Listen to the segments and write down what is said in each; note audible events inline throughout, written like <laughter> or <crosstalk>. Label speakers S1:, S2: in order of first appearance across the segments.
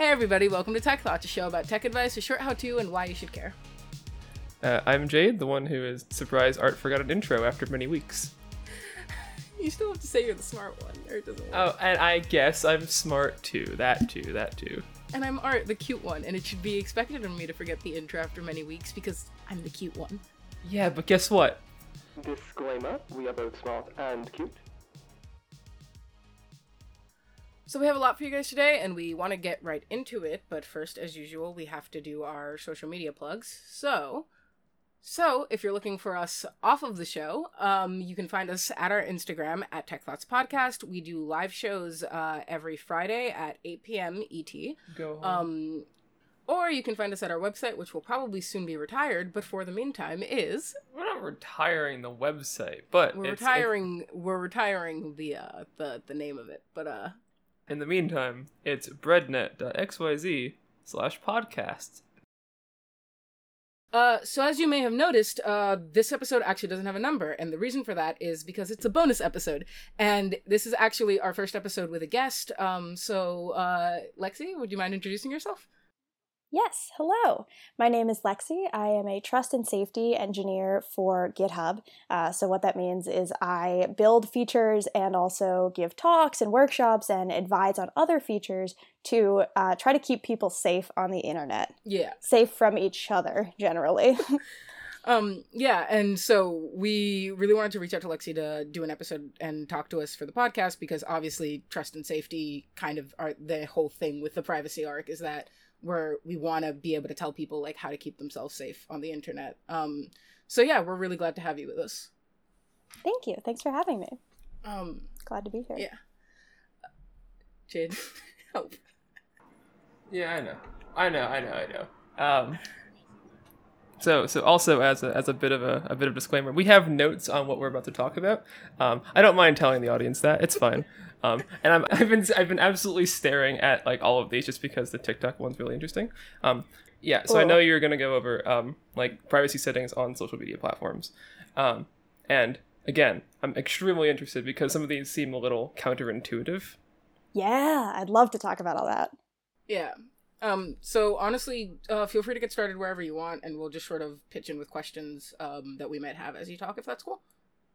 S1: Hey everybody, welcome to Tech Thoughts, a show about tech advice, a short how-to, and why you should care.
S2: Uh, I'm Jade, the one who is surprised Art forgot an intro after many weeks. <laughs>
S1: You still have to say you're the smart one, or it doesn't work.
S2: Oh, and I guess I'm smart too. That too, that too.
S1: And I'm Art, the cute one, and it should be expected of me to forget the intro after many weeks because I'm the cute one.
S2: Yeah, but guess what?
S3: Disclaimer, we are both smart and cute.
S1: So we have a lot for you guys today, and we want to get right into it. But first, as usual, we have to do our social media plugs. So, so if you're looking for us off of the show, um, you can find us at our Instagram at Tech Thoughts Podcast. We do live shows uh, every Friday at 8 p.m. ET.
S2: Go home.
S1: Um, or you can find us at our website, which will probably soon be retired, but for the meantime is
S2: We're not retiring the website, but
S1: we're
S2: it's-
S1: retiring we're retiring the uh the the name of it. But uh
S2: in the meantime, it's breadnet.xyz slash podcast.
S1: Uh, so as you may have noticed, uh, this episode actually doesn't have a number, and the reason for that is because it's a bonus episode, and this is actually our first episode with a guest. Um, so uh, Lexi, would you mind introducing yourself?
S4: Yes, hello. My name is Lexi. I am a trust and safety engineer for GitHub. Uh, so, what that means is I build features and also give talks and workshops and advise on other features to uh, try to keep people safe on the internet,
S1: Yeah.
S4: safe from each other generally. <laughs>
S1: Um, yeah, and so we really wanted to reach out to Lexi to do an episode and talk to us for the podcast because obviously trust and safety kind of are the whole thing with the privacy arc is that we're we want to be able to tell people like how to keep themselves safe on the internet. Um, so yeah, we're really glad to have you with us.
S4: Thank you. Thanks for having me.
S1: Um,
S4: Glad to be here.
S1: yeah, Jade, <laughs> help.
S2: Yeah, I know. I know, I know, I know. Um so so also as a as a bit of a, a bit of disclaimer, we have notes on what we're about to talk about. Um I don't mind telling the audience that. It's fine. Um and I'm <laughs> I've been I've been absolutely staring at like all of these just because the TikTok one's really interesting. Um yeah, so I know you're going to go over um like privacy settings on social media platforms. Um and again, I'm extremely interested because some of these seem a little counterintuitive.
S4: Yeah, I'd love to talk about all that.
S1: Yeah. Um, so honestly, uh, feel free to get started wherever you want, and we'll just sort of pitch in with questions um, that we might have as you talk, if that's cool.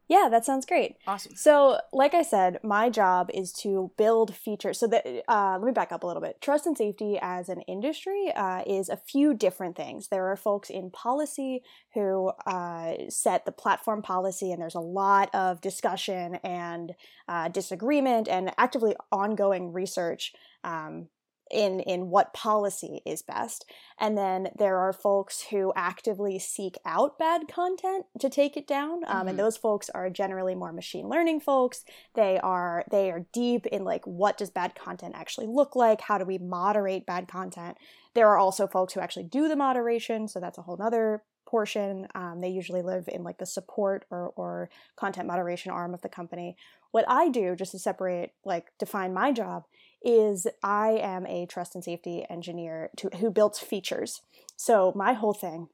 S4: Yeah, that sounds great.
S1: Awesome.
S4: So, like I said, my job is to build features. So, that uh, let me back up a little bit. Trust and safety as an industry uh, is a few different things. There are folks in policy who uh, set the platform policy, and there's a lot of discussion and uh, disagreement and actively ongoing research. Um, in in what policy is best. And then there are folks who actively seek out bad content to take it down um,
S1: Mhm.
S4: and those folks are generally more machine learning folks. They are they are deep in like what does bad content actually look like? How do we moderate bad content? There are also folks who actually do the moderation so that's a whole nother portion. Um, they usually live in like the support or, or content moderation arm of the company. What i do just to separate like define my job is I am a trust and safety engineer to, who builds features. So my whole thing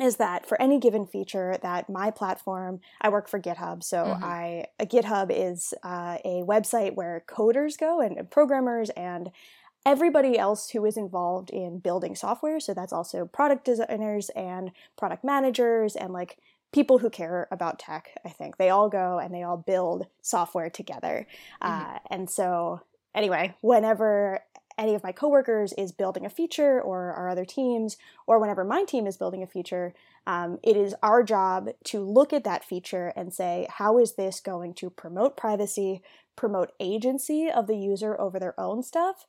S4: is that for any given feature that my platform, I work for GitHub. So
S1: Mhm.
S4: I a GitHub is uh, a website where coders go and, and programmers and everybody else who is involved in building software. So that's also product designers and product managers and like people who care about tech. I think they all go and they all build software together. Uh, and so anyway, whenever any of my coworkers is building a feature or our other teams, or whenever my team is building a feature, um, it is our job to look at that feature and say, how is this going to promote privacy, promote agency of the user over their own stuff,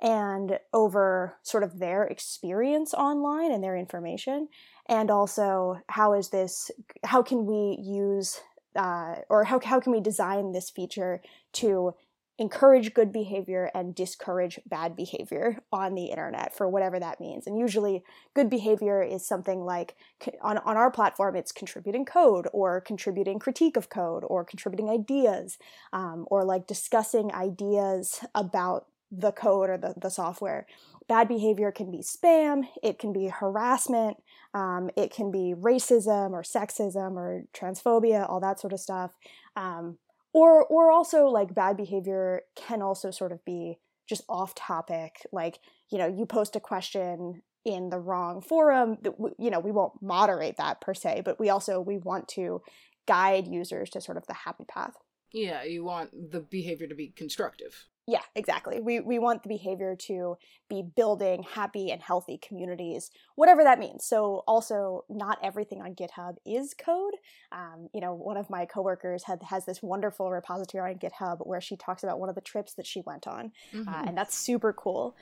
S4: and over sort of their experience online and their information? And also, how is this, how can we use, uh, or how, how can we design this feature to encourage good behavior and discourage bad behavior <laughs> on the internet for whatever that means. And usually, good behavior is something like on, on our platform, it's contributing code or contributing critique of code or contributing ideas um, or like discussing ideas about the code or the, the software. Bad behavior can be spam, it can be harassment, um, it can be racism or sexism or transphobia, all that sort of stuff. Um, or or also like bad behavior can also sort of be just off topic like you know you post a question in the wrong forum you know we won't moderate that per se but we also we want to guide users to sort of the happy path
S1: yeah you want the behavior to be constructive.
S4: Yeah exactly. We we want the behavior to be building happy and healthy communities whatever that means. So also not everything on github is code. Um, you know one of my coworkers had has this wonderful repository on github where she talks about one of the trips that she went on mm-hmm. uh, and that's super cool.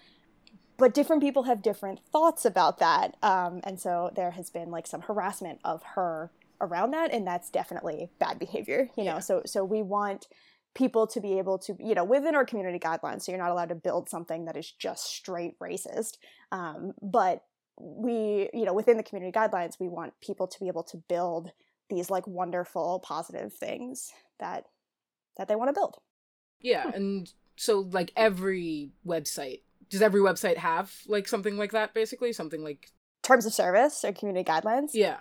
S4: But different people have different thoughts about that um, and so there has been like some harassment of her around that and that's definitely bad behavior you know? So so we want people to be able to you know within our community guidelines so you're not allowed to build something that is just straight racist um, but we you know within the community guidelines we want people to be able to build these like wonderful positive things that that they want to build.
S1: Yeah and so like every website does every website have like something like that basically? Something like
S4: terms of service or community guidelines?
S1: Yeah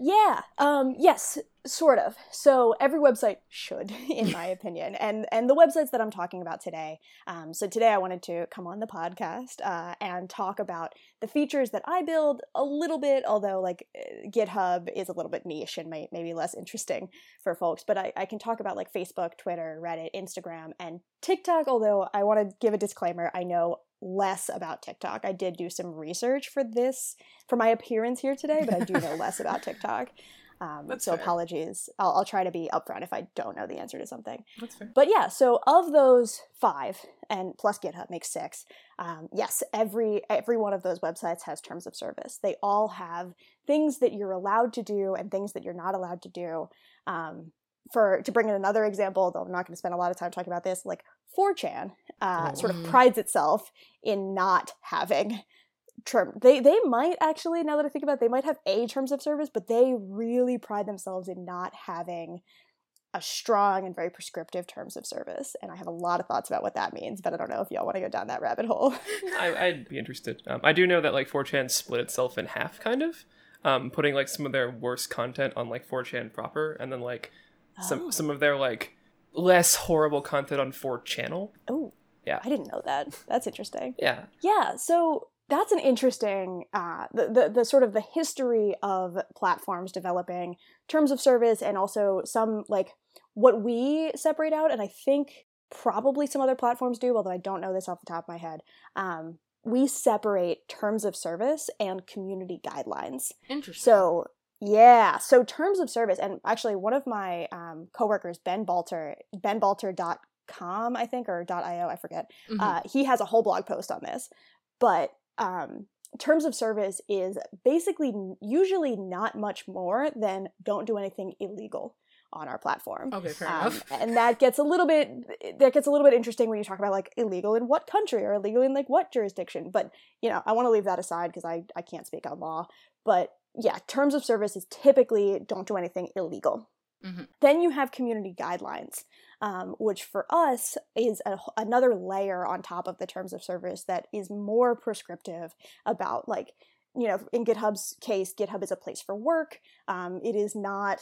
S4: yeah. Um, yes, sort of. So every website should, <laughs> in my <laughs> opinion, and and the websites that I'm talking about today. Um, so today I wanted to come on the podcast uh, and talk about the features that I build a little bit, although like uh, GitHub is a little bit niche and may, maybe less interesting for folks. But I, I can talk about like Facebook, Twitter, Reddit, Instagram, and TikTok. Although I want to give a disclaimer, I know less about TikTok. I did do some research for this, for my appearance here today, but I do know less about <laughs> TikTok. Um, so fair. apologies. I'll, I'll, try to be upfront if I don't know the answer to something.
S2: That's fair.
S4: But yeah, so of those five, and plus GitHub makes six. Um, yes, every every one of those websites has terms of service. They all have things that you're allowed to do and things that you're not allowed to do. Um, for to bring in another example, though I'm not going to spend a lot of time talking about this, like 4chan uh, oh. sort of mm. prides itself in not having term. They they might actually, now that I think about it, they might have a terms of service, but they really pride themselves in not having a strong and very prescriptive terms of service. And I have a lot of thoughts about what that means, but I don't know if y'all want to go down that rabbit hole. <laughs>
S2: I, would be interested. Um, I do know that like 4chan split itself in half, kind of, um, putting like some of their worst content on like 4chan proper, and then like some oh. some of their like less horrible content on 4channel.
S4: Oh, yeah. I didn't know that. That's interesting.
S2: Yeah.
S4: Yeah. So that's an interesting uh, the, the the sort of the history of platforms developing terms of service and also some like what we separate out and i think probably some other platforms do although i don't know this off the top of my head um, we separate terms of service and community guidelines
S1: interesting
S4: so yeah. So terms of service, and actually one of my um, coworkers, Ben Balter, benbalter.com, I think, or .io, I forget. Mm-hmm. Uh, he has a whole blog post on this. But um, terms of service is basically usually not much more than don't do anything illegal on our platform.
S1: Okay, fair um, enough.
S4: and that gets a little bit that gets a little bit interesting when you talk about like illegal in what country or illegal in like what jurisdiction. But you know, I want to leave that aside because I I can't speak on law. But yeah, terms of service is typically don't do anything illegal. Mm-hmm. Then you have community guidelines, um, which for us is a, another layer on top of the terms of service that is more prescriptive about like you know in github's case github is a place for work um, it is not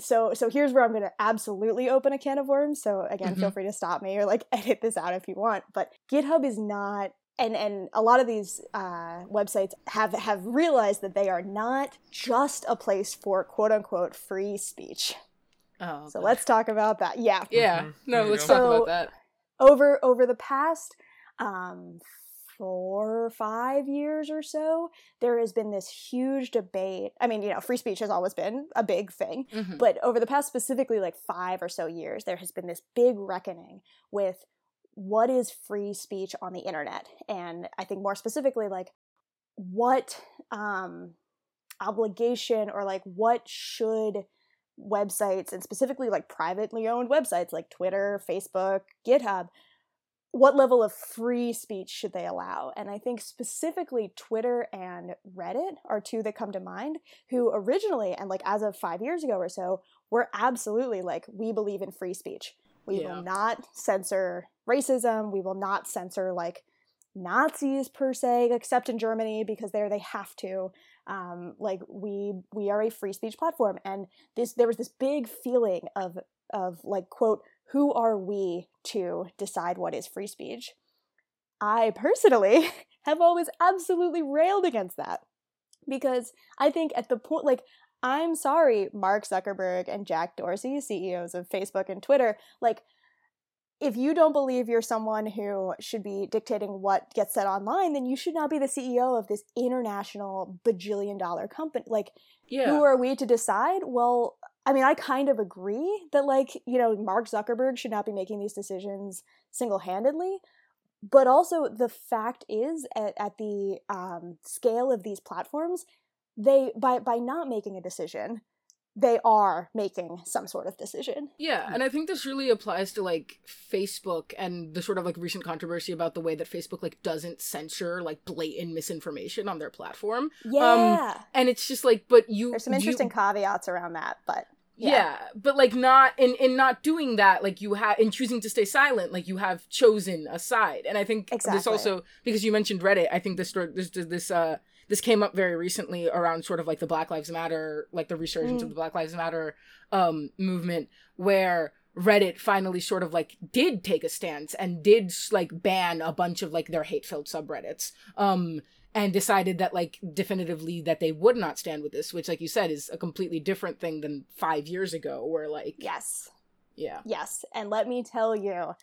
S4: so so here's where i'm going to absolutely open a can of worms so again mm-hmm. feel free to stop me or like <laughs> edit this out if you want but github is not and and a lot of these uh, websites have have realized that they are not just a place for quote unquote free speech. Oh, so let's talk about that. Yeah,
S1: yeah. Mm-hmm. No, let's talk about that.
S4: Over over the past um, four or five years or so, there has been this huge debate. I mean, you know, free speech has always been a big thing, mm-hmm. but over the past specifically like five or so years, there has been this big reckoning with what is free speech on the internet? And i think more specifically like what um obligation or like what should websites and specifically like privately owned websites like twitter facebook github what level of free speech should they allow? And i think specifically twitter and reddit are two that come to mind who originally and like as of five years ago or so were absolutely like we believe in free speech we yeah. will not censor racism. We will not censor like Nazis per se, except in Germany because there they have to. Um, like we we are a free speech platform, and this there was this big feeling of of like quote who are we to decide what is free speech I personally <laughs> have always absolutely railed against that because I think at the point, like, I'm sorry, Mark Zuckerberg and Jack Dorsey, CEOs of Facebook and Twitter, like, if you don't believe you're someone who should be dictating what gets said online, then you should not be the CEO of this international bajillion dollar company. Like,
S1: Yeah.
S4: who are we to decide? Well, I mean, I kind of agree that, like, you know, Mark Zuckerberg should not be making these decisions single handedly. But also, the fact is, at, at the um, scale of these platforms, they by by not making a decision, they are making some sort of decision.
S1: Yeah, and I think this really applies to like Facebook and the sort of like recent controversy about the way that Facebook like doesn't censor like blatant misinformation on their platform.
S4: Yeah,
S1: And it's just like, but you
S4: there's some
S1: you-
S4: interesting caveats around that, but
S1: yeah.
S4: yeah.
S1: but like not in in not doing that like you have in choosing to stay silent like you have chosen a side and i think this also because you mentioned reddit i think this story- this this uh this came up very recently around sort of like the black lives matter like the resurgence
S4: Mm.
S1: of the black lives matter um movement where reddit finally sort of like did take a stance and did like ban a bunch of like their hate filled subreddits um and decided that like definitively that they would not stand with this which like you said is a completely different thing than five years ago where like
S4: yes,
S1: yeah
S4: Yes, and let me tell you,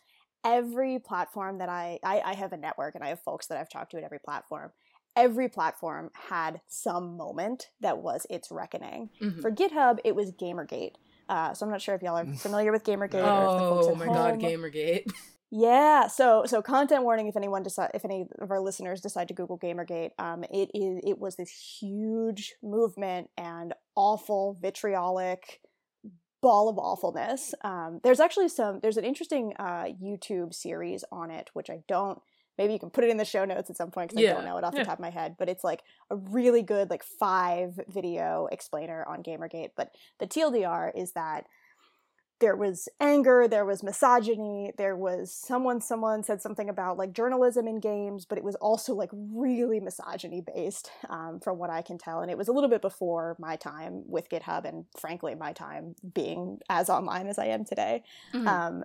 S4: every platform that I, I I have a network and I have folks that I've talked to at every platform. Every platform had some moment that was its reckoning.
S1: Mhm.
S4: For GitHub, it was Gamergate. Uh, so I'm not sure if y'all are <laughs> familiar with Gamergate. or the folks
S1: oh
S4: at
S1: my god gamergate <laughs>
S4: yeah. So so content warning if anyone decide if any of our listeners decide to Google Gamergate, um, it is it was this huge movement and awful vitriolic ball of awfulness. Um, there's actually some there's an interesting uh, YouTube series on it, which I don't. Maybe you can put it in the show notes at some point because I don't know it off
S2: yeah.
S4: the top of my head. But it's like a really good like five video explainer on Gamergate. But the TLDR is that there was anger there was misogyny there was someone someone said something about like journalism in games but it was also like really misogyny based um, from what i can tell and it was a little bit before my time with github and frankly my time being as online as i am today
S1: Mhm.
S4: um,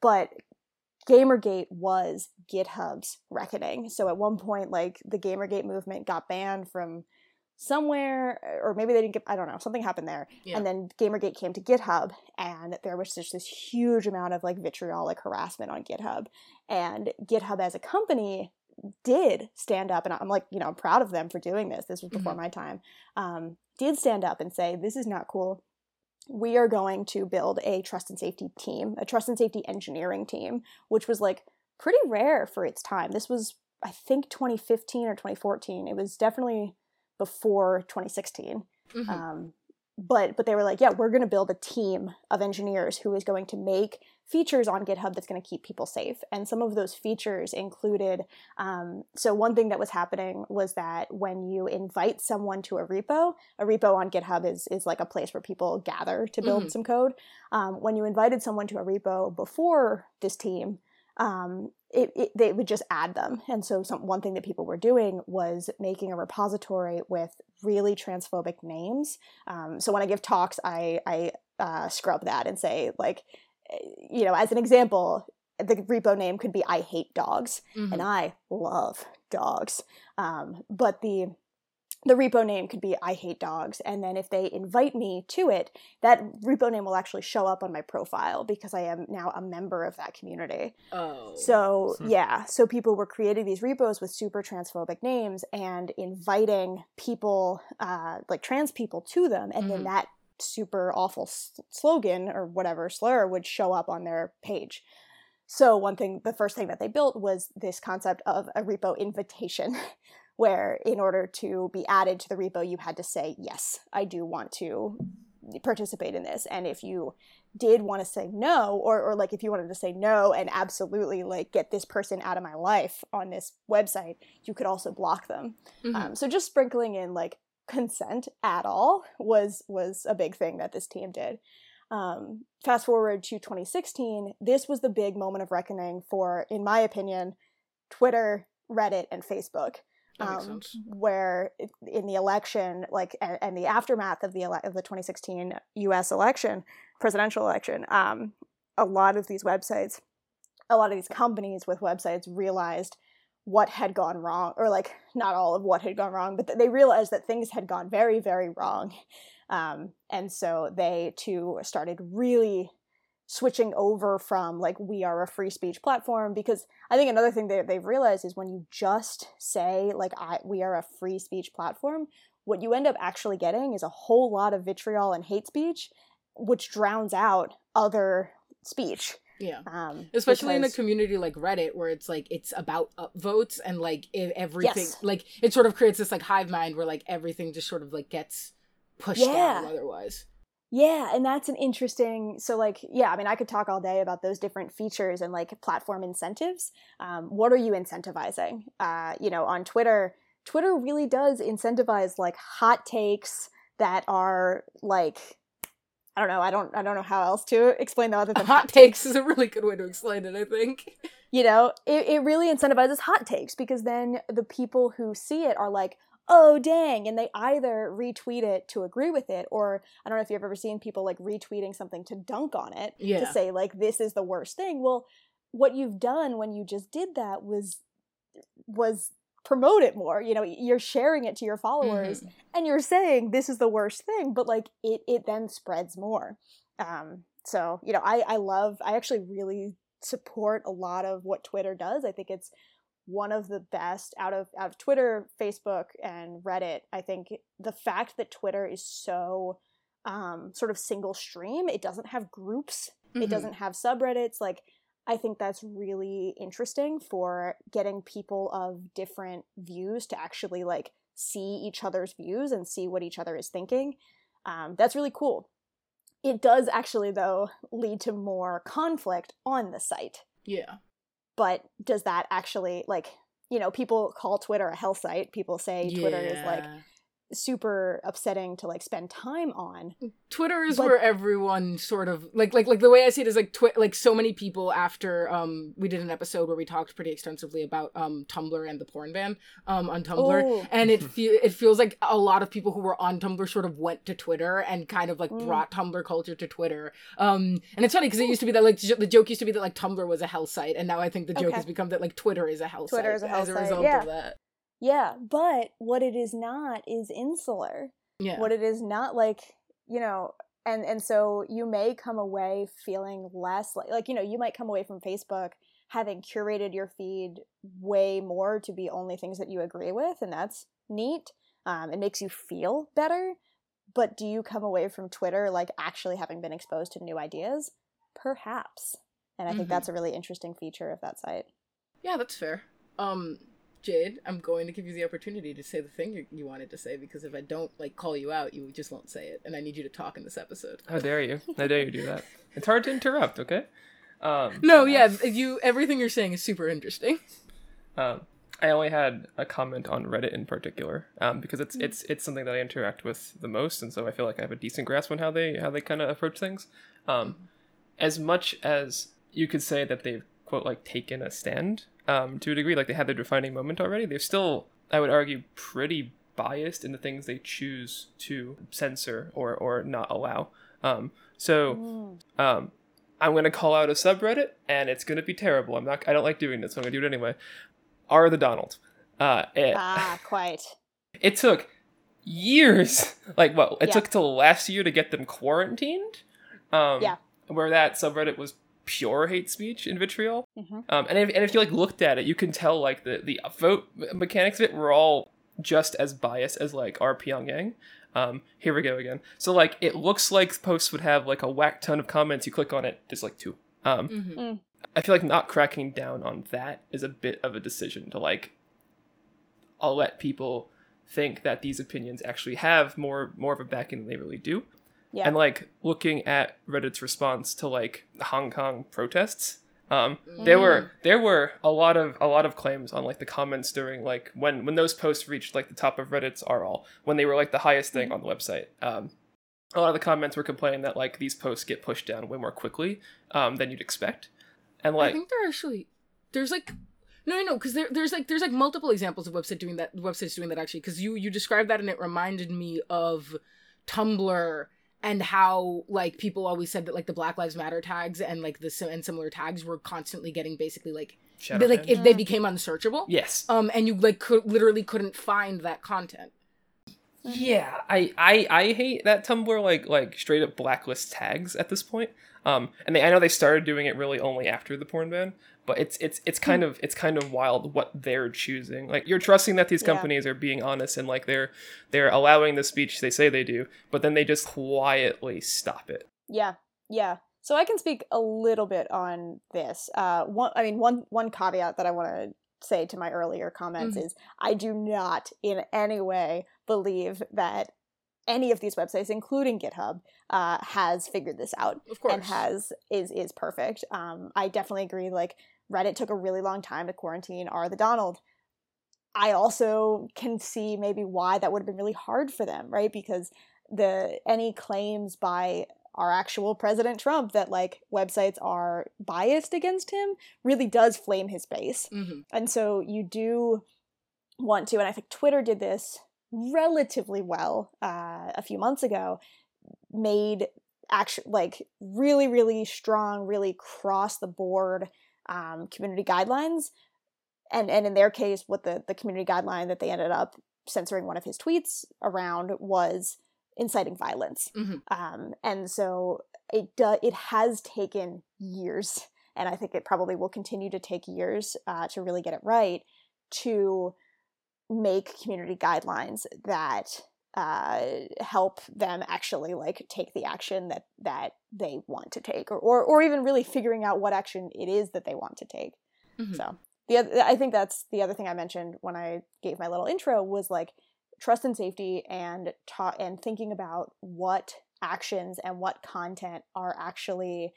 S4: but gamergate was github's reckoning. So at one point like the gamergate movement got banned from somewhere or maybe they didn't get i don't know something happened there.
S1: Yeah.
S4: and then gamergate came to github and there was just this huge amount of like vitriolic harassment on github. And github as a company did stand up and i'm like you know i'm proud of them for doing this. This was before my time. Um, did stand up and say this is not cool we are going to build a trust and safety team a trust and safety engineering team which was like pretty rare for its time. This was i think 2015 or 2014 it was definitely before 2016
S1: Mhm.
S4: um, but but they were like yeah we're going to build a team of engineers who is going to make features on github that's going to keep people safe and some of those features included um, so one thing that was happening was that when you invite someone to a repo a repo on github is is like a place where people gather to build
S1: Mhm.
S4: some code um, when you invited someone to a repo before this team um, it, it, they would just add them. And so, some, one thing that people were doing was making a repository with really transphobic names. Um, so, when I give talks, I, I uh, scrub that and say, like, eh, you know, as an example, the repo name could be I hate dogs
S1: Mhm.
S4: and I love dogs. Um, but the the repo name could be I hate dogs, and then if they invite me to it, that repo name will actually show up on my profile because I am now a member of that community.
S1: oh
S4: So
S2: Hmm.
S4: yeah, so people were creating these repos with super transphobic names and inviting people, uh, like trans people, to them, and
S1: Mhm.
S4: then that super awful s- slogan or whatever slur would show up on their page. So one thing, the first thing that they built was this concept of a repo invitation, <laughs> where in order to be added to the repo, you had to say yes, I do want to participate in this, and if you did want to say no or, or like if you wanted to say no and absolutely like get this person out of my life on this website you could also block them.
S1: Mhm.
S4: um, so just sprinkling in like consent at all was was a big thing that this team did. Um, fast forward to 2016 this was the big moment of reckoning for in my opinion twitter reddit and facebook um, where in the election, like and, and the aftermath of the ele- of the 2016 U.S. election, presidential election, um, a lot of these websites, a lot of these companies with websites realized what had gone wrong, or like not all of what had gone wrong, but they realized that things had gone very, very wrong. Um, and so they too started really switching over from like we are a free speech platform because i think another thing that they've realized is when you just say like I, we are a free speech platform what you end up actually getting is a whole lot of vitriol and hate speech which drowns out other speech
S1: Yeah.
S4: um,
S1: Especially in a community like Reddit where it's like it's about upvotes and like everything
S4: Yes.
S1: like it sort of creates this like hive mind where like everything just sort of like gets pushed
S4: Yeah.
S1: down otherwise.
S4: Yeah, and that's an interesting. So, like, yeah, I mean, I could talk all day about those different features and like platform incentives. Um, what are you incentivizing? Uh, you know, on Twitter, Twitter really does incentivize like hot takes that are like, I don't know, I don't, I don't know how else to explain that other than
S1: Hot takes is a really good way to explain it, I think.
S4: you know it, it really incentivizes hot takes because then the people who see it are like oh dang and they either retweet it to agree with it or i don't know if you've ever seen people like retweeting something to dunk on it
S1: Yeah.
S4: to say like this is the worst thing. Well what you've done when you just did that was was promote it more you know you're sharing it to your followers and you're saying this is the worst thing but like it it then spreads more. Um so you know i i love i actually really support a lot of what twitter does. I think it's one of the best out of out of twitter facebook and reddit. I think the fact that twitter is so um sort of single stream it doesn't have groups
S1: Mhm.
S4: it doesn't have subreddits. Like i think that's really interesting for getting people of different views to actually like see each other's views and see what each other is thinking. Um, that's really cool. It does actually though lead to more conflict on the site.
S1: Yeah.
S4: But does that actually like you know people call twitter a hell site people say twitter is like
S1: Yeah.
S4: Super upsetting to like spend time on
S1: Twitter is
S4: But-
S1: where everyone sort of like like like the way I see it is like twi- like so many people after um we did an episode where we talked pretty extensively about um Tumblr and the porn ban um on Tumblr
S4: Ooh.
S1: and it <laughs> fe- it feels like a lot of people who were on Tumblr sort of went to Twitter and kind of like
S4: Mm.
S1: brought Tumblr culture to Twitter um and it's funny because it used to be that like j- the joke used to be that like Tumblr was a hell site and now I think the joke
S4: Okay.
S1: has become that like Twitter is a hell
S4: Twitter
S1: site
S4: is a hell
S1: as a
S4: site,
S1: result
S4: yeah.
S1: of that
S4: yeah but what it is not is insular.
S1: Yeah.
S4: What it is not like you know and and so you may come away feeling less like like you know you might come away from facebook having curated your feed way more to be only things that you agree with and that's neat. Um, it makes you feel better but do you come away from twitter like actually having been exposed to new ideas? Perhaps and i think
S1: Mhm.
S4: that's a really interesting feature of that site.
S1: Yeah, that's fair. Um, Jade, I'm going to give you the opportunity to say the thing you, you wanted to say because if I don't like call you out, you just won't say it, and I need you to talk in this episode.
S2: How dare you? How dare you do that? It's hard to interrupt, okay? Um,
S1: No, yeah, you everything you're saying is super interesting.
S2: um, I only had a comment on Reddit in particular um, because it's it's it's something that I interact with the most, and so I feel like I have a decent grasp on how they how they kind of approach things. Um, as much as you could say that they've quote like taken a stand um, to a degree, like they had their defining moment already, they're still, I would argue, pretty biased in the things they choose to censor or or not allow. Um, so um, I'm gonna call out a subreddit, and it's gonna be terrible. I'm not. I don't like doing this, so I'm gonna do it anyway. Are the Donald? Uh, it,
S4: ah <laughs> quite
S2: it took years. <laughs> Like what? It
S4: Yeah.
S2: took till last year to get them quarantined. Um,
S4: Yeah.
S2: Where that subreddit was pure hate speech and vitriol.
S4: hmm
S2: Um, and if, and if you like looked at it, you can tell like the the vote mechanics of it were all just as biased as like our Pyongyang. Um, here we go again. So like it looks like posts would have like a whack ton of comments. You click on it, there's like two. Um,
S1: Mm-hmm.
S2: I feel like not cracking down on that is a bit of a decision to like. I'll let people think that these opinions actually have more more of a backing than they really do.
S4: Yeah.
S2: And like looking at Reddit's response to like Hong Kong protests, um, there were there were a lot of a lot of claims on like the comments during like when when those posts reached like the top of Reddit's r/all when they were like the highest thing on the website. Um, a lot of the comments were complaining that like these posts get pushed down way more quickly um, than you'd expect, and like I
S1: think there actually there's like no no no because there, there's like there's like multiple examples of website doing that websites doing that actually because you you described that and it reminded me of Tumblr and how like people always said that like the Black Lives Matter tags and like the and similar tags were constantly getting basically like They, like if they became unsearchable.
S2: yes.
S1: Um, and you like could literally couldn't find that content.
S2: Yeah, I, I I hate that Tumblr like like straight up blacklist tags at this point. Um, and they, I know they started doing it really only after the porn ban, but it's it's it's kind of it's kind of wild what they're choosing. Like you're trusting that these
S4: Yeah.
S2: companies are being honest and like they're they're allowing the speech they say they do, but then they just quietly stop it.
S4: Yeah, yeah. So I can speak a little bit on this. Uh, one, I mean, one one caveat that I want to say to my earlier comments
S1: Mhm.
S4: is I do not in any way believe that any of these websites, including GitHub, uh, has figured this out
S1: Of course.
S4: and has is is perfect. Um, I definitely agree. Like Reddit took a really long time to quarantine R the Donald. I also can see maybe why that would have been really hard for them, right? Because the any claims by our actual President Trump that like websites are biased against him really does flame his base.
S1: hmm
S4: And so you do want to, and I think Twitter did this relatively well uh, a few months ago, made actually like really, really strong, really cross the board um, community guidelines. And and in their case, what the the community guideline that they ended up censoring one of his tweets around was inciting violence.
S1: Mhm.
S4: Um, and so it do, it has taken years, and I think it probably will continue to take years uh, to really get it right to make community guidelines that uh, help them actually like take the action that that they want to take, or or, or even really figuring out what action it is that they want to take.
S1: Mhm.
S4: So the oth- I think that's the other thing I mentioned when I gave my little intro was like trust and safety and ta- and thinking about what actions and what content are actually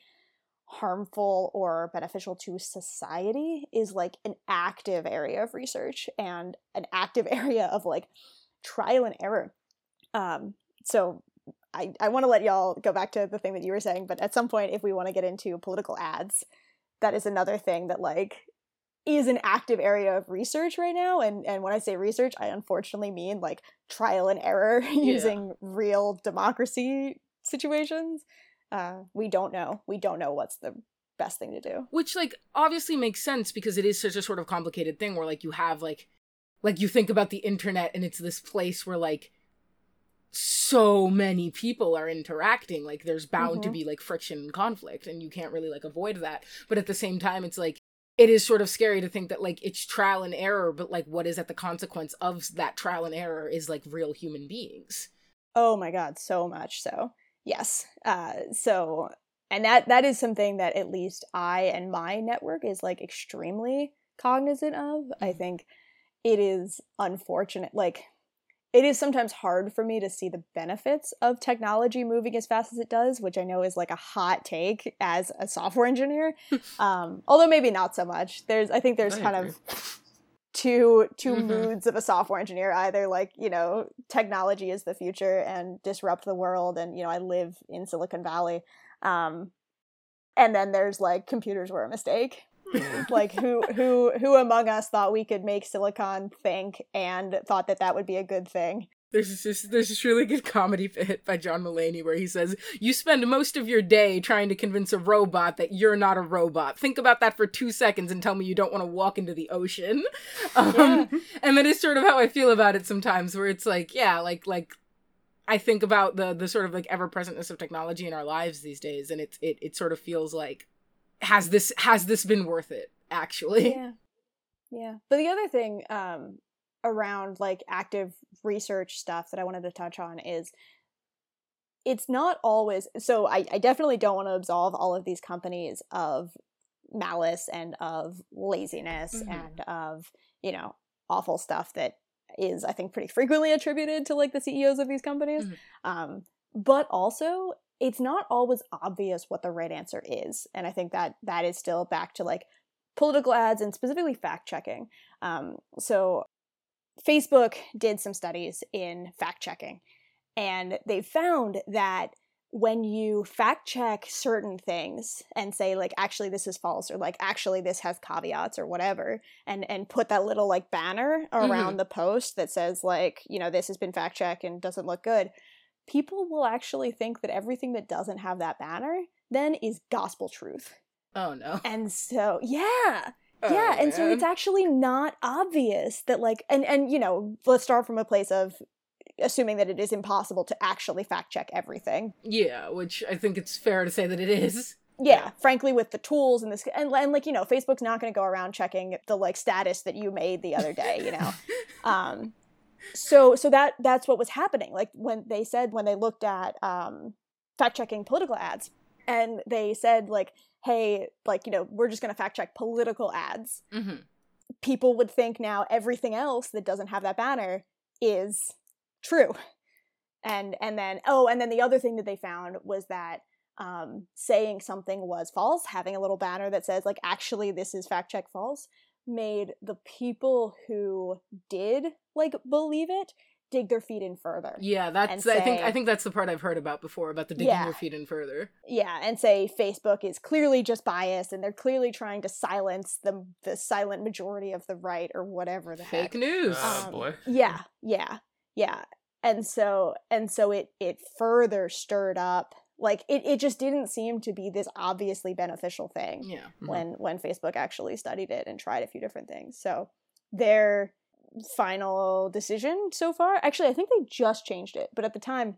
S4: harmful or beneficial to society is like an active area of research and an active <laughs> area of like trial and error. Um, so I, I want to let y'all go back to the thing that you were saying, but at some point, if we want to get into political ads, that is another thing that like is an active area of research right now. And and when I say research, I unfortunately mean like trial and error <laughs> using real democracy situations. Uh, we don't know. We don't know what's the best thing to do.
S1: Which like obviously makes sense because it is such a sort of complicated thing where like you have like like you think about the internet and it's this place where like so many people are interacting like there's bound to
S4: Mhm.
S1: be like friction and conflict and you can't really like avoid that but at the same time it's like it is sort of scary to think that like it's trial and error but like what is at the consequence of that trial and error is like real human beings
S4: Oh my god, so much so. Yes. Uh so and that that is something that at least I and my network is like extremely cognizant of. I think it is unfortunate like it is sometimes hard for me to see the benefits of technology moving as fast as it does, which I know is like a hot take as a software engineer. <laughs> um, although maybe not so much. There's, I think there's
S2: I
S4: kind
S2: agree.
S4: of <laughs> two two
S1: Mhm.
S4: moods of a software engineer. Either like you know technology is the future and disrupt the world, and you know I live in Silicon Valley. Um, and then there's like computers were a mistake like who who who among us thought we could make silicon think and thought that that would be a good thing
S1: There's this there's this really good comedy <laughs> bit by John Mulaney where he says, "You spend most of your day trying to convince a robot that you're not a robot. Think about that for two seconds and tell me you don't want to walk into the ocean." <laughs> Um, <laughs> and that is sort of how I feel about it sometimes, where it's like, yeah, like like I think about the the sort of like ever presentness of technology in our lives these days, and it's it it sort of feels like has this has this been worth it actually?
S4: yeah yeah but the other thing um around like active research stuff that i wanted to touch on is it's not always so i, I definitely don't want to absolve all of these companies of malice and of laziness
S1: Mhm.
S4: and of you know awful stuff that is i think pretty frequently attributed to like the ceos of these companies
S1: Mhm.
S4: um but also it's not always obvious what the right answer is and i think that that is still back to like political ads and specifically fact checking um, so facebook did some studies in fact checking and they found that when you fact check certain things and say like actually this is false or like actually this has caveats or whatever and and put that little like banner around mm-hmm. the post that says like you know this has been fact checked and doesn't look good people will actually think that everything that doesn't have that banner then is gospel truth.
S1: Oh no.
S4: and so yeah yeah
S1: Oh,
S4: and so it's actually not obvious that like and and you know let's start from a place of assuming that it is impossible to actually fact check everything.
S1: Yeah, which I think it's fair to say that it is.
S4: yeah, frankly with the tools and this and, and like you know facebook's not going to go around checking the like status that you made the other day you know? <laughs> Um so so that that's what was happening. Like when they said when they looked at um fact checking political ads and they said like hey like you know we're just going to fact check political ads.
S1: Hmm
S4: people would think now everything else that doesn't have that banner is true. And and then oh and then the other thing that they found was that um, saying something was false having a little banner that says like actually this is fact check false made the people who did like believe it dig their feet in further
S1: Yeah, that's.
S4: And
S1: I think. I think that's the part I've heard about before about the digging
S4: Yeah.
S1: your feet in further.
S4: yeah and say facebook is clearly just biased and they're clearly trying to silence the the silent majority of the right or whatever the heck
S1: Fake news.
S2: Oh
S4: Um,
S2: boy.
S4: yeah yeah yeah and so and so it it further stirred up like it, it just didn't seem to be this obviously beneficial thing
S1: yeah.
S2: Mhm.
S4: when when facebook actually studied it and tried a few different things so their final decision so far. Actually i think they just changed it but at the time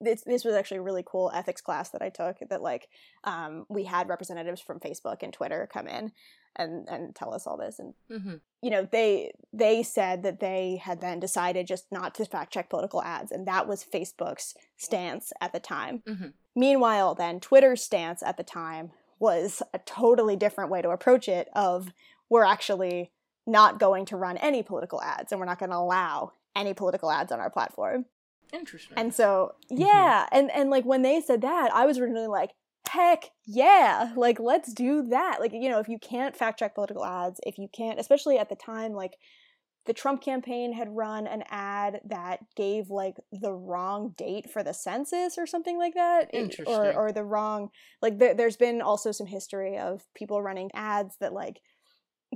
S4: this this was actually a really cool ethics class that I took that like um, we had representatives from Facebook and Twitter come in and and tell us all this. And
S1: hmm
S4: you know they they said that they had then decided just not to fact check political ads and that was facebook's stance at the time.
S1: Mhm.
S4: meanwhile then twitter's stance at the time was a totally different way to approach it of we're actually not going to run any political ads and we're not going to allow any political ads on our platform
S1: Interesting.
S4: and so mm-hmm. yeah and and like when they said that i was originally like heck yeah like let's do that like you know if you can't fact check political ads if you can't especially at the time like the trump campaign had run an ad that gave like the wrong date for the census or something like that
S1: Interesting.
S4: or or the wrong like there, there's been also some history of people running ads that like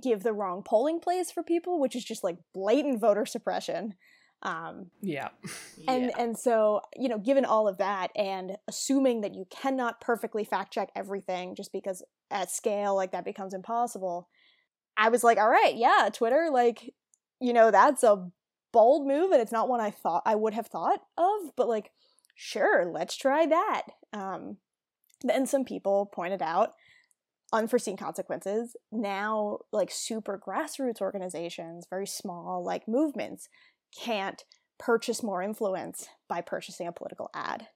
S4: give the wrong polling place for people which is just like blatant voter suppression um
S2: Yeah. <laughs>
S4: and
S1: Yeah.
S4: and so you know given all of that and assuming that you cannot perfectly fact check everything just because at scale like that becomes impossible i was like all right yeah twitter like you know that's a bold move and it's not one i thought i would have thought of but like sure let's try that um then some people pointed out unforeseen consequences now like super grassroots organizations very small like movements can't purchase more influence by purchasing a political ad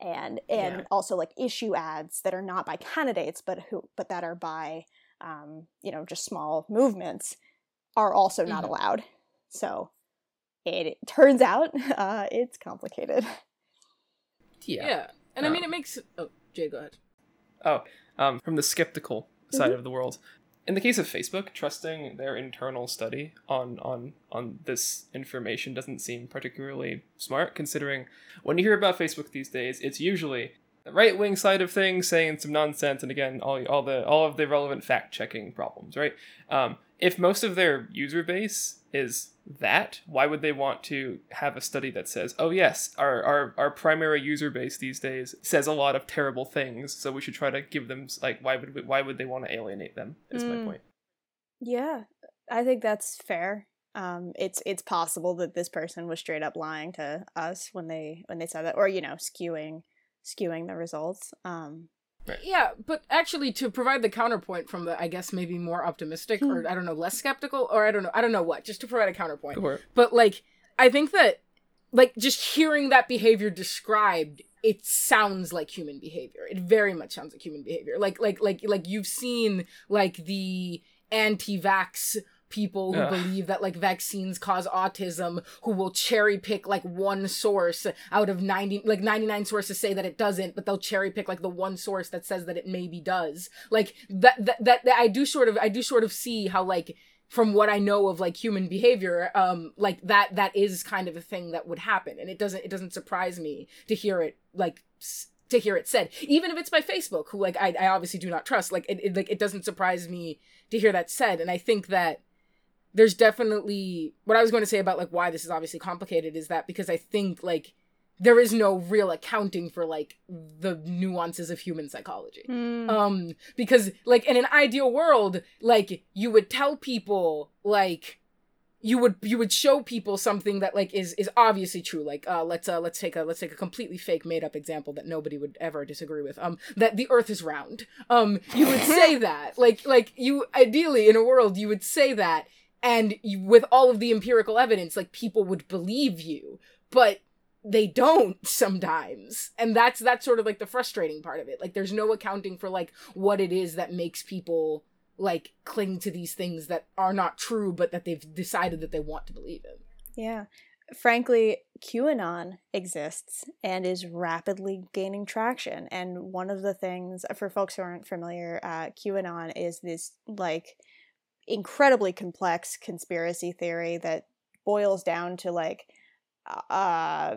S4: and and
S1: Yeah.
S4: also like issue ads that are not by candidates but who but that are by um you know just small movements are also not
S1: Mhm.
S4: allowed so it, it turns out <laughs> uh it's complicated
S2: Yeah.
S1: yeah. And I mean,
S2: Um,
S1: it makes. Oh, Jay, go ahead.
S2: Oh, um, from the skeptical side
S4: Mhm.
S2: of the world. In the case of Facebook, trusting their internal study on on on this information doesn't seem particularly smart, considering when you hear about Facebook these days, it's usually the right wing side of things saying some nonsense, and again, all all the all of the relevant fact checking problems, right? Um, if most of their user base is that, why would they want to have a study that says, "Oh yes, our our our primary user base these days says a lot of terrible things, so we should try to give them like why would we, why would they want to alienate them?" Is my
S4: Mm.
S2: point.
S4: yeah i think that's fair um it's it's possible that this person was straight up lying to us when they when they said that or you know skewing skewing the results um
S1: Yeah, but actually, to provide the counterpoint from the, I guess maybe more optimistic,
S4: Hmm.
S1: or I don't know, less skeptical, or I don't know, I don't know what, just to provide a counterpoint.
S2: Go for it.
S1: But like, I think that, like, just hearing that behavior described, it sounds like human behavior. It very much sounds like human behavior. Like, like, like, like you've seen like the anti-vax people who
S2: Ugh.
S1: believe that like vaccines cause autism who will cherry pick like one source out of 90 like 99 sources say that it doesn't but they'll cherry pick like the one source that says that it maybe does like that that, that, that i do sort of i do sort of see how like from what I know of like human behavior, um, like that that is kind of a thing that would happen, and it doesn't it doesn't surprise me to hear it like s- to hear it said, even if it's by Facebook, who like I, I obviously do not trust. Like it, it like it doesn't surprise me to hear that said, and I think that there's definitely what I was going to say about like why this is obviously complicated is that because I think like there is no real accounting for like the nuances of human psychology.
S4: Mm.
S1: Um, because like in an ideal world, like you would tell people like you would you would show people something that like is is obviously true like uh let's uh let's take a let's take a completely fake made up example that nobody would ever disagree with um that the earth is round um you would say <laughs> that like like you ideally in a world you would say that and with all of the empirical evidence like people would believe you but they don't <laughs> sometimes and that's that's sort of like the frustrating part of it like there's no accounting for like what it is that makes people like cling to these things that are not true but that they've decided that they want to believe in
S4: Yeah. Frankly, QAnon exists and is rapidly gaining traction. And one of the things, for folks who aren't familiar, uh, QAnon is this like incredibly complex conspiracy theory that boils down to like uh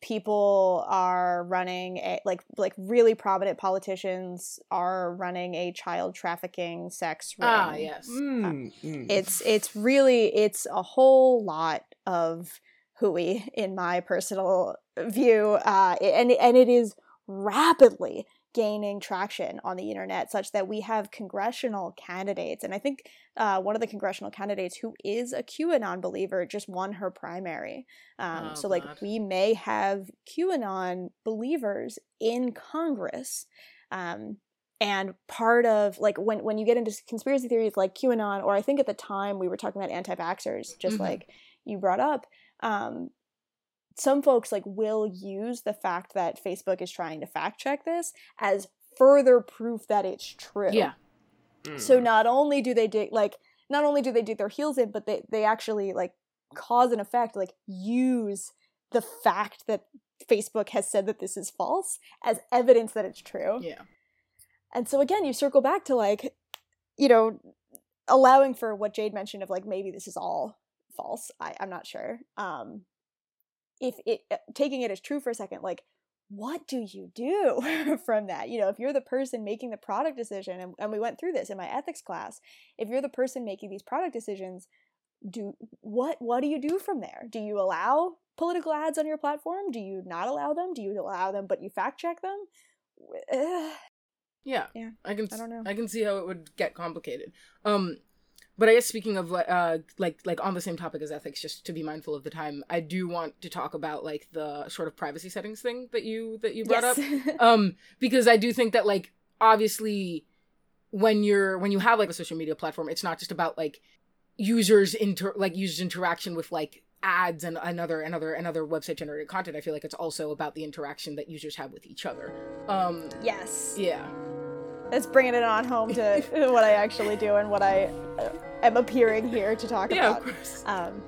S4: people are running a, like like really prominent politicians are running a child trafficking sex ring
S1: ah yes
S2: Mm, mm.
S4: it's it's really it's a whole lot of hooey in my personal view uh, and and it is rapidly gaining traction on the internet such that we have congressional candidates and i think uh, one of the congressional candidates who is a qanon believer just won her primary um,
S1: Oh,
S4: so like
S1: God.
S4: we may have qanon believers in congress um, and part of like when when you get into conspiracy theories like QAnon, or I think at the time we were talking about anti-vaxxers, just
S1: Mhm.
S4: like you brought up, um, some folks like will use the fact that Facebook is trying to fact check this as further proof that it's true.
S1: yeah
S2: Mm.
S4: So not only do they dig like not only do they dig their heels in, but they they actually like cause and effect like use the fact that Facebook has said that this is false as evidence that it's true.
S1: yeah
S4: And so again, you circle back to like, you know, allowing for what Jade mentioned of like maybe this is all false. I, I'm not sure. Um, if it uh, taking it as true for a second, like what do you do <laughs> from that? You know, if you're the person making the product decision, and, and we went through this in my ethics class, if you're the person making these product decisions, do what what do you do from there? Do you allow political ads on your platform? Do you not allow them? Do you allow them but you fact check them? Ugh.
S1: yeah
S4: Yeah,
S1: i can
S4: I don't know.
S1: i can see how it would get complicated um but i guess speaking of like uh like like on the same topic as ethics just to be mindful of the time i do want to talk about like the sort of privacy settings thing that you that you brought up. <laughs> Um because i do think that like obviously when you're when you have like a social media platform it's not just about like users inter like users interaction with like ads and another another another website generated content. I feel like it's also about the interaction that users have with each other. Um
S4: yes.
S1: yeah
S4: That's bringing it on home to <laughs> what I actually do and what I uh, am appearing here to talk
S1: yeah
S4: about.
S1: of course
S4: Um,